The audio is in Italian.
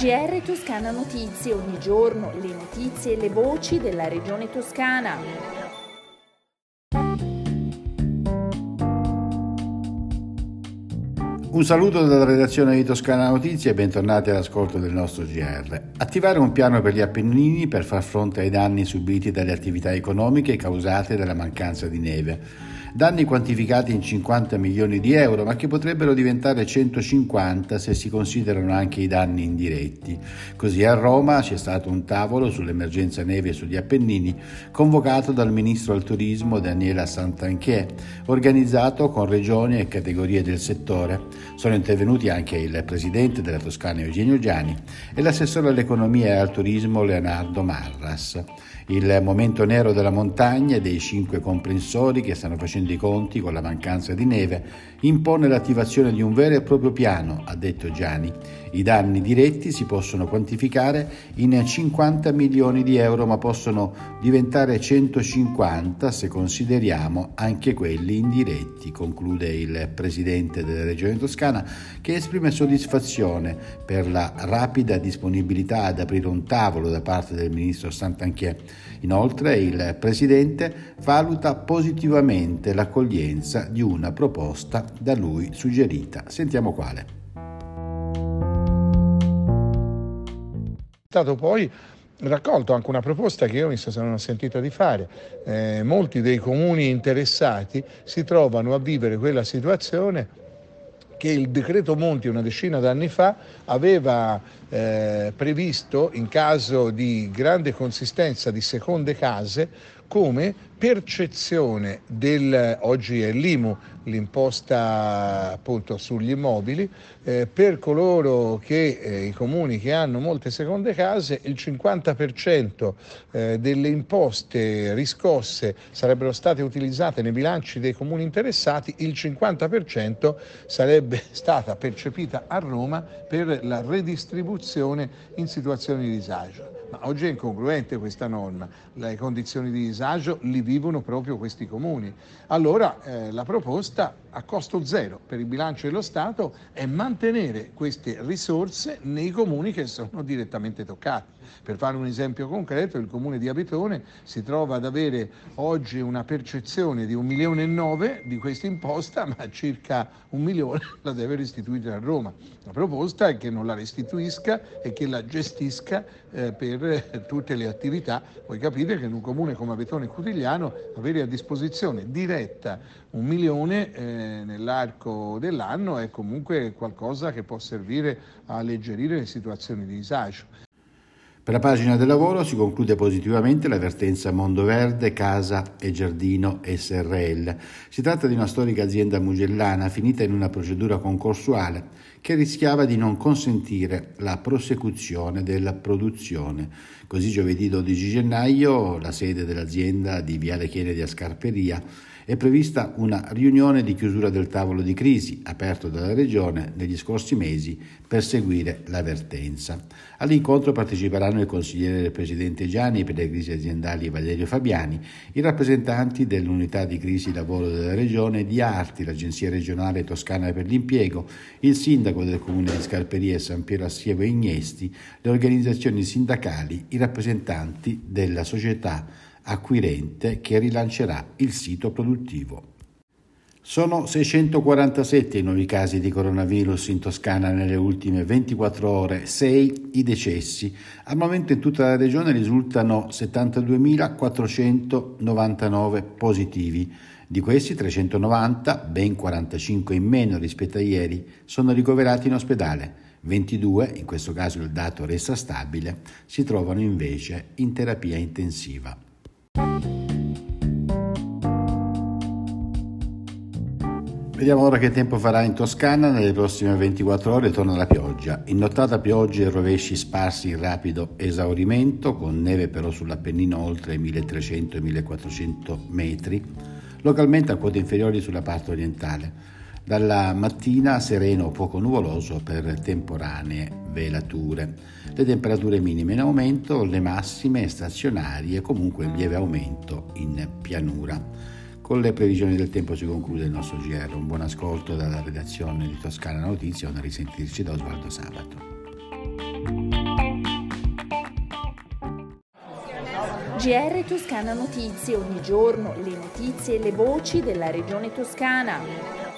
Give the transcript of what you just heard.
GR Toscana Notizie, ogni giorno le notizie e le voci della regione toscana. Un saluto dalla redazione di Toscana Notizie e bentornati all'ascolto del nostro GR. Attivare un piano per gli Appennini per far fronte ai danni subiti dalle attività economiche causate dalla mancanza di neve danni quantificati in 50 milioni di euro, ma che potrebbero diventare 150 se si considerano anche i danni indiretti. Così a Roma c'è stato un tavolo sull'emergenza neve sugli Appennini, convocato dal ministro al turismo Daniela Santanchè, organizzato con regioni e categorie del settore. Sono intervenuti anche il presidente della Toscana Eugenio Giani e l'assessore all'economia e al turismo Leonardo Marras. Il momento nero della montagna e dei cinque comprensori che stanno facendo i conti con la mancanza di neve impone l'attivazione di un vero e proprio piano, ha detto Gianni. I danni diretti si possono quantificare in 50 milioni di euro, ma possono diventare 150 se consideriamo anche quelli indiretti, conclude il presidente della Regione Toscana, che esprime soddisfazione per la rapida disponibilità ad aprire un tavolo da parte del ministro Santanchè. Inoltre il presidente valuta positivamente l'accoglienza di una proposta da lui suggerita. Sentiamo quale. È stato poi raccolto anche una proposta che io mi sono sentito di fare. Eh, molti dei comuni interessati si trovano a vivere quella situazione che il decreto Monti una decina d'anni fa aveva eh, previsto in caso di grande consistenza di seconde case come percezione del, oggi è l'IMU, l'imposta appunto sugli immobili, eh, per coloro che, eh, i comuni che hanno molte seconde case, il 50% eh, delle imposte riscosse sarebbero state utilizzate nei bilanci dei comuni interessati, il 50% sarebbe stata percepita a Roma per la redistribuzione in situazioni di disagio. Ma oggi è incongruente questa norma, le condizioni di disagio li vivono proprio questi comuni. Allora eh, la proposta a costo zero per il bilancio dello Stato è mantenere queste risorse nei comuni che sono direttamente toccati. Per fare un esempio concreto, il comune di Abetone si trova ad avere oggi una percezione di un milione e nove di questa imposta, ma circa un milione la deve restituire a Roma. La proposta è che non la restituisca e che la gestisca eh, per tutte le attività. Voi capite che in un comune come Abetone Cutigliano avere a disposizione diretta un milione eh, nell'arco dell'anno è comunque qualcosa che può servire a alleggerire le situazioni di disagio. Per la pagina del lavoro si conclude positivamente l'avvertenza Mondo Verde, Casa e Giardino SRL. Si tratta di una storica azienda mugellana finita in una procedura concorsuale che rischiava di non consentire la prosecuzione della produzione. Così giovedì 12 gennaio la sede dell'azienda di Viale Kennedy a Scarperia è prevista una riunione di chiusura del tavolo di crisi aperto dalla Regione negli scorsi mesi per seguire l'avvertenza. All'incontro parteciperanno il consigliere del Presidente Gianni per le crisi aziendali Valerio Fabiani, i rappresentanti dell'unità di crisi lavoro della Regione, di Arti, l'Agenzia regionale toscana per l'impiego, il sindaco del comune di Scarperia San Piero Assievo e Ignesti, le organizzazioni sindacali, i rappresentanti della società acquirente che rilancerà il sito produttivo. Sono 647 i nuovi casi di coronavirus in Toscana nelle ultime 24 ore, 6 i decessi. Al momento in tutta la regione risultano 72.499 positivi. Di questi 390, ben 45 in meno rispetto a ieri, sono ricoverati in ospedale. 22, in questo caso il dato resta stabile, si trovano invece in terapia intensiva. Vediamo ora che tempo farà in Toscana. Nelle prossime 24 ore torna la pioggia. In nottata piogge e rovesci sparsi in rapido esaurimento, con neve però sull'Appennino oltre i 1300-1400 metri, localmente a quote inferiori sulla parte orientale. Dalla mattina sereno poco nuvoloso per temporanee velature. Le temperature minime in aumento, le massime stazionarie, comunque in lieve aumento in pianura. Con le previsioni del tempo si conclude il nostro GR. Un buon ascolto dalla redazione di Toscana Notizia, un risentirci da Osvaldo Sabato. GR Toscana Notizie, ogni giorno le notizie e le voci della regione toscana.